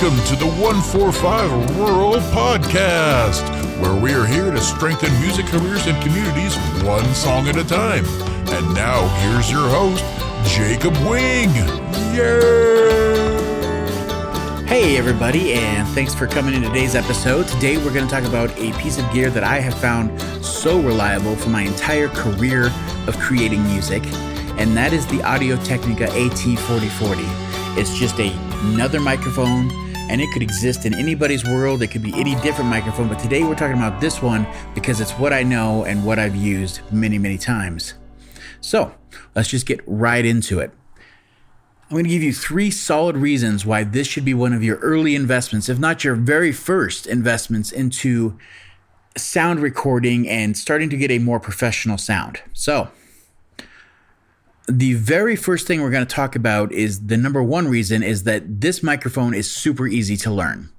Welcome to the 145 Rural Podcast, where we are here to strengthen music careers and communities one song at a time. And now, here's your host, Jacob Wing. Yay! Hey, everybody, and thanks for coming in today's episode. Today, we're going to talk about a piece of gear that I have found so reliable for my entire career of creating music, and that is the Audio Technica AT4040. It's just a, another microphone, and it could exist in anybody's world. It could be any different microphone, but today we're talking about this one because it's what I know and what I've used many, many times. So let's just get right into it. I'm going to give you three solid reasons why this should be one of your early investments, if not your very first investments into sound recording and starting to get a more professional sound. So, the very first thing we're going to talk about is the number one reason is that this microphone is super easy to learn.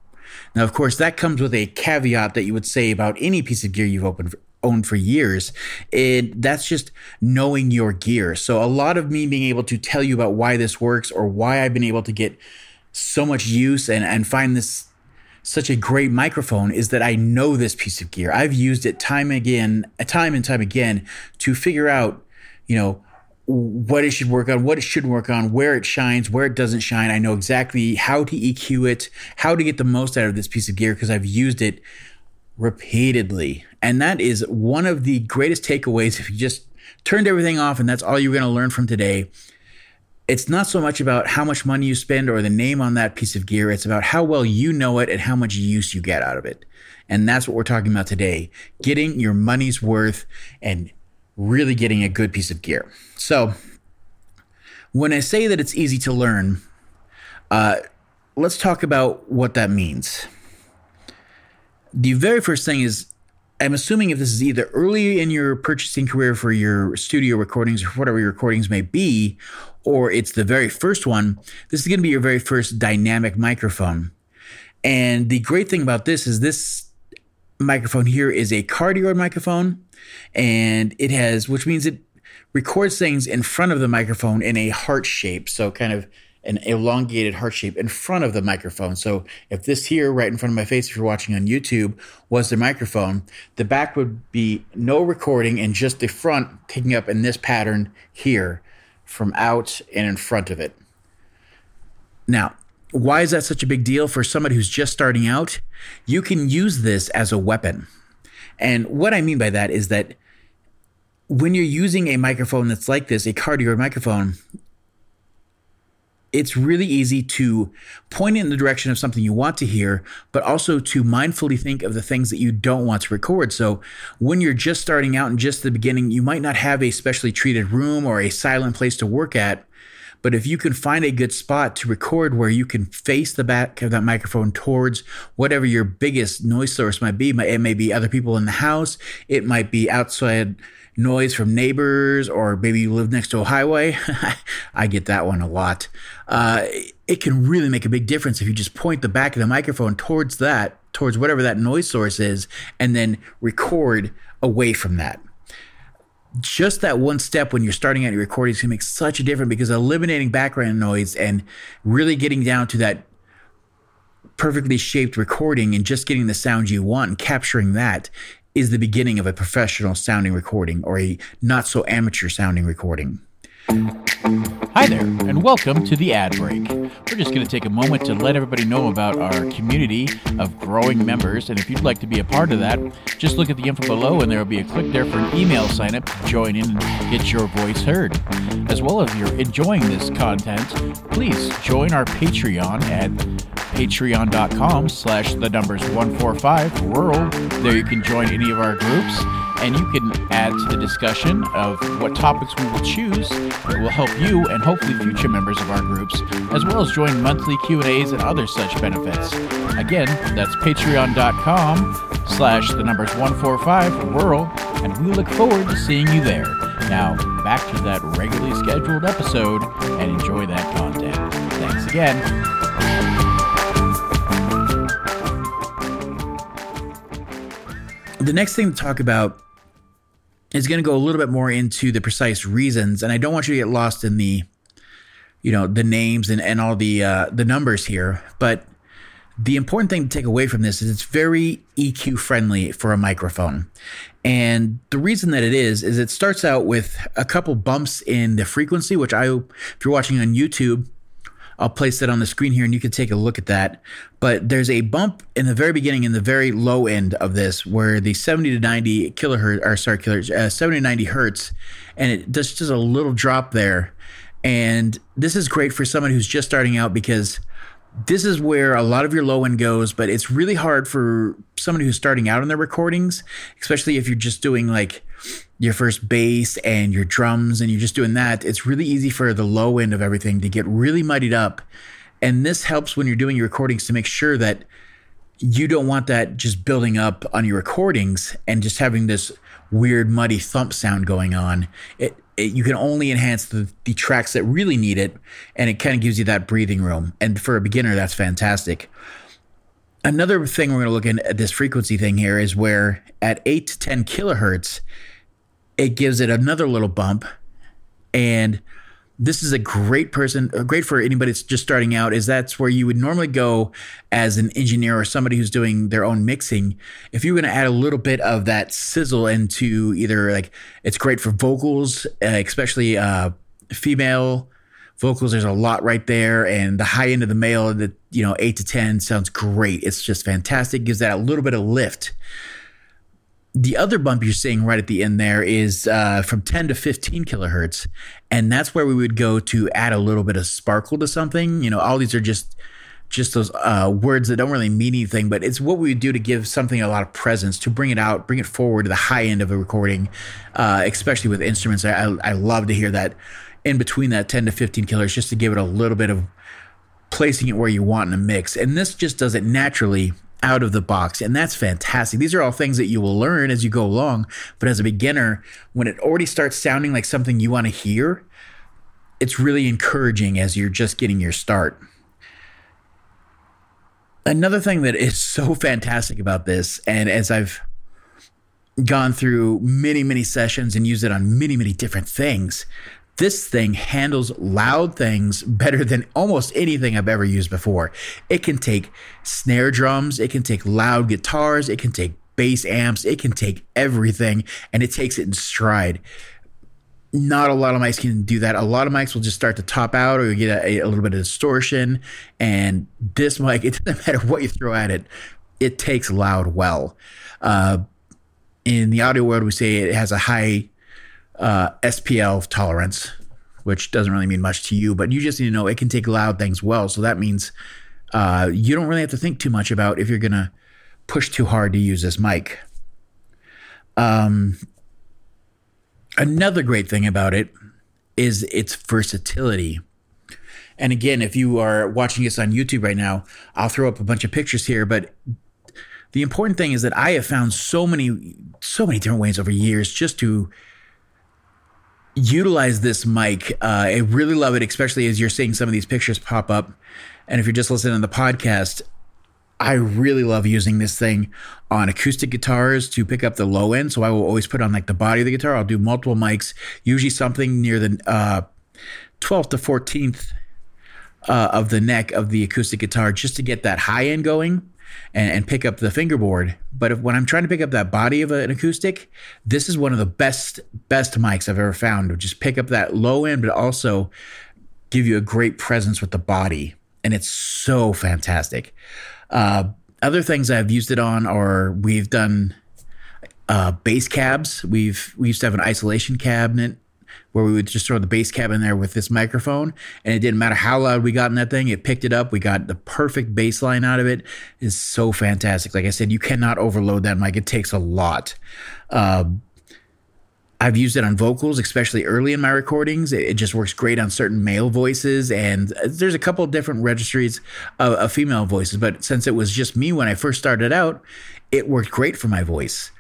Now, of course, that comes with a caveat that you would say about any piece of gear you've opened, owned for years. It, that's just knowing your gear. So, a lot of me being able to tell you about why this works or why I've been able to get so much use and, and find this such a great microphone is that I know this piece of gear. I've used it time again, time and time again to figure out, you know, what it should work on, what it should work on, where it shines, where it doesn't shine. I know exactly how to EQ it, how to get the most out of this piece of gear because I've used it repeatedly. And that is one of the greatest takeaways if you just turned everything off and that's all you're going to learn from today. It's not so much about how much money you spend or the name on that piece of gear. It's about how well you know it and how much use you get out of it. And that's what we're talking about today. Getting your money's worth and really getting a good piece of gear. So, when I say that it's easy to learn, uh, let's talk about what that means. The very first thing is I'm assuming if this is either early in your purchasing career for your studio recordings or whatever your recordings may be, or it's the very first one, this is going to be your very first dynamic microphone. And the great thing about this is this microphone here is a cardioid microphone and it has, which means it records things in front of the microphone in a heart shape. So kind of an elongated heart shape in front of the microphone. So if this here right in front of my face, if you're watching on YouTube, was the microphone, the back would be no recording and just the front taking up in this pattern here from out and in front of it. Now, why is that such a big deal for somebody who's just starting out? You can use this as a weapon. And what I mean by that is that when you're using a microphone that's like this, a cardioid microphone, it's really easy to point it in the direction of something you want to hear, but also to mindfully think of the things that you don't want to record. So when you're just starting out and just the beginning, you might not have a specially treated room or a silent place to work at. But if you can find a good spot to record where you can face the back of that microphone towards whatever your biggest noise source might be, it may be other people in the house, it might be outside noise from neighbors, or maybe you live next to a highway. I get that one a lot. Uh, it can really make a big difference if you just point the back of the microphone towards that, towards whatever that noise source is, and then record away from that just that one step when you're starting out your recording is going to make such a difference because eliminating background noise and really getting down to that perfectly shaped recording and just getting the sound you want and capturing that is the beginning of a professional sounding recording or a not so amateur sounding recording. Hi there, and welcome to the ad break. We're just going to take a moment to let everybody know about our community of growing members. And if you'd like to be a part of that, just look at the info below, and there will be a click there for an email sign up to join in and get your voice heard. As well, if you're enjoying this content, please join our Patreon at patreon.com slash the numbers 145 rural. There you can join any of our groups and you can add to the discussion of what topics we will choose that will help you and hopefully future members of our groups, as well as join monthly Q&As and other such benefits. Again, that's patreon.com slash the numbers 145 rural, and we look forward to seeing you there. Now, back to that regularly scheduled episode and enjoy that content. Thanks again. The next thing to talk about is going to go a little bit more into the precise reasons, and I don't want you to get lost in the, you know, the names and, and all the uh, the numbers here. But the important thing to take away from this is it's very EQ friendly for a microphone. And the reason that it is, is it starts out with a couple bumps in the frequency, which I, if you're watching on YouTube, I'll place that on the screen here and you can take a look at that. But there's a bump in the very beginning, in the very low end of this, where the 70 to 90 kilohertz, or sorry, kilohertz, uh, 70 to 90 hertz, and it just just a little drop there. And this is great for someone who's just starting out because this is where a lot of your low end goes, but it's really hard for somebody who's starting out in their recordings, especially if you're just doing like your first bass and your drums and you're just doing that. It's really easy for the low end of everything to get really muddied up. And this helps when you're doing your recordings to make sure that you don't want that just building up on your recordings and just having this weird muddy thump sound going on. It it, you can only enhance the, the tracks that really need it, and it kind of gives you that breathing room. And for a beginner, that's fantastic. Another thing we're going to look at this frequency thing here is where at 8 to 10 kilohertz, it gives it another little bump. And this is a great person, uh, great for anybody that's just starting out, is that's where you would normally go as an engineer or somebody who's doing their own mixing. If you're going to add a little bit of that sizzle into either like, it's great for vocals, uh, especially uh, female vocals. There's a lot right there. And the high end of the male, the, you know, eight to 10 sounds great. It's just fantastic. Gives that a little bit of lift the other bump you're seeing right at the end there is uh, from 10 to 15 kilohertz. And that's where we would go to add a little bit of sparkle to something. You know, all these are just just those uh, words that don't really mean anything, but it's what we would do to give something a lot of presence, to bring it out, bring it forward to the high end of a recording, uh, especially with instruments. I, I love to hear that in between that 10 to 15 kilohertz, just to give it a little bit of placing it where you want in a mix. And this just does it naturally out of the box. And that's fantastic. These are all things that you will learn as you go along. But as a beginner, when it already starts sounding like something you want to hear, it's really encouraging as you're just getting your start. Another thing that is so fantastic about this, and as I've gone through many, many sessions and used it on many, many different things, this thing handles loud things better than almost anything I've ever used before. It can take snare drums, it can take loud guitars, it can take bass amps, it can take everything, and it takes it in stride. Not a lot of mics can do that. A lot of mics will just start to top out or you get a, a little bit of distortion. And this mic, it doesn't matter what you throw at it, it takes loud well. Uh, in the audio world, we say it has a high uh, SPL tolerance, which doesn't really mean much to you, but you just need to know it can take loud things well. So that means uh, you don't really have to think too much about if you're going to push too hard to use this mic. Um, another great thing about it is its versatility. And again, if you are watching this on YouTube right now, I'll throw up a bunch of pictures here, but the important thing is that I have found so many, so many different ways over years just to utilize this mic. Uh, I really love it, especially as you're seeing some of these pictures pop up. And if you're just listening to the podcast, I really love using this thing on acoustic guitars to pick up the low end. So I will always put on like the body of the guitar. I'll do multiple mics, usually something near the uh, 12th to 14th uh, of the neck of the acoustic guitar just to get that high end going and, and pick up the fingerboard. But if, when I'm trying to pick up that body of an acoustic, this is one of the best best mics I've ever found. Just pick up that low end, but also give you a great presence with the body, and it's so fantastic. Uh, other things I've used it on are we've done uh, bass cabs. We've we used to have an isolation cabinet where we would just throw the bass cab in there with this microphone, and it didn't matter how loud we got in that thing. It picked it up. We got the perfect bass line out of it. It's so fantastic. Like I said, you cannot overload that mic. It takes a lot. Uh, I've used it on vocals, especially early in my recordings. It, just works great on certain male voices, and there's a couple different registries of, of female voices. But since it was just me when I first started out, it worked great for my voice.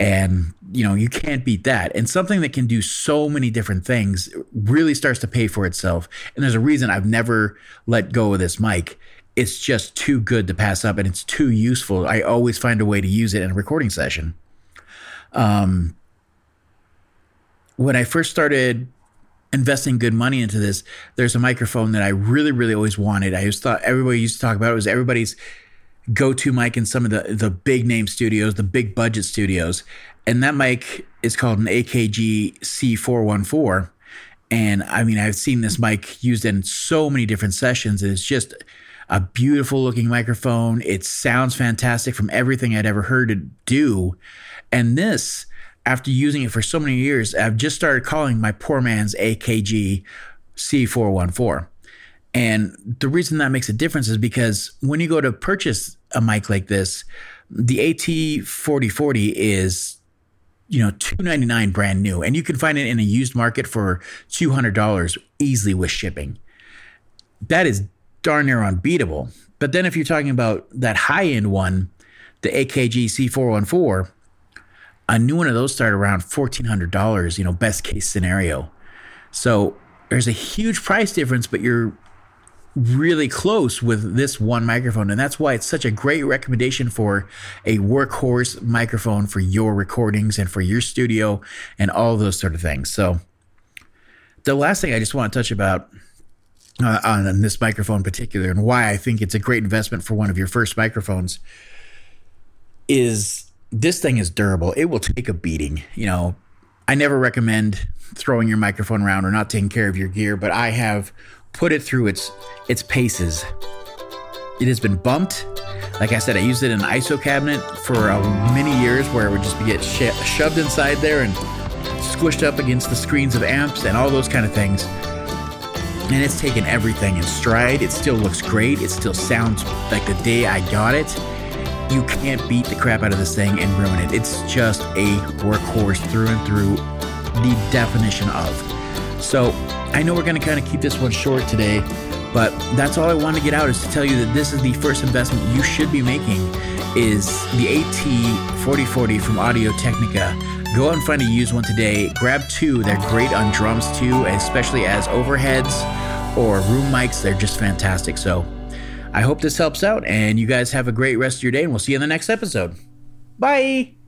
And, you know, you can't beat that. And something that can do so many different things really starts to pay for itself. And there's a reason I've never let go of this mic. It's just too good to pass up and it's too useful. I always find a way to use it in a recording session. Um, when I first started investing good money into this, there's a microphone that I really, really always wanted. I just thought everybody used to talk about it was everybody's go-to mic in some of the the big name studios, the big budget studios, and that mic is called an AKG C414. And I mean, I've seen this mic used in so many different sessions. And It's just a beautiful looking microphone. It sounds fantastic from everything I'd ever heard it do. And this, after using it for so many years, I've just started calling my poor man's AKG C414. And the reason that makes a difference is because when you go to purchase a mic like this, the AT4040 is you know, two ninety nine brand new, and you can find it in a used market for two hundred dollars easily with shipping. That is darn near unbeatable. But then if you're talking about that high end one, the AKG C414, a new one of those start around fourteen hundred dollars. You know, best case scenario. So there's a huge price difference, but you're really close with this one microphone. And that's why it's such a great recommendation for a workhorse microphone for your recordings and for your studio and all those sort of things. So, the last thing I just want to touch about uh, on this microphone in particular and why I think it's a great investment for one of your first microphones is this thing is durable. It will take a beating. You know, I never recommend throwing your microphone around or not taking care of your gear, but I have put it through its its paces. It has been bumped. Like I said, I used it in an ISO cabinet for uh, many years where it would just get sh- shoved inside there and squished up against the screens of amps and all those kind of things. And it's taken everything in stride. It still looks great. It still sounds like the day I got it. You can't beat the crap out of this thing and ruin it. It's just a workhorse through and through, the definition of. So I know we're going to kind of keep this one short today, but that's all I want to get out is to tell you that this is the first investment you should be making is the AT4040 from Audio Technica. Go out and find a used one today. Grab two. They're great on drums too, especially as overheads or room mics. They're just fantastic. So I hope this helps out and you guys have a great rest of your day and we'll see you in the next episode. Bye.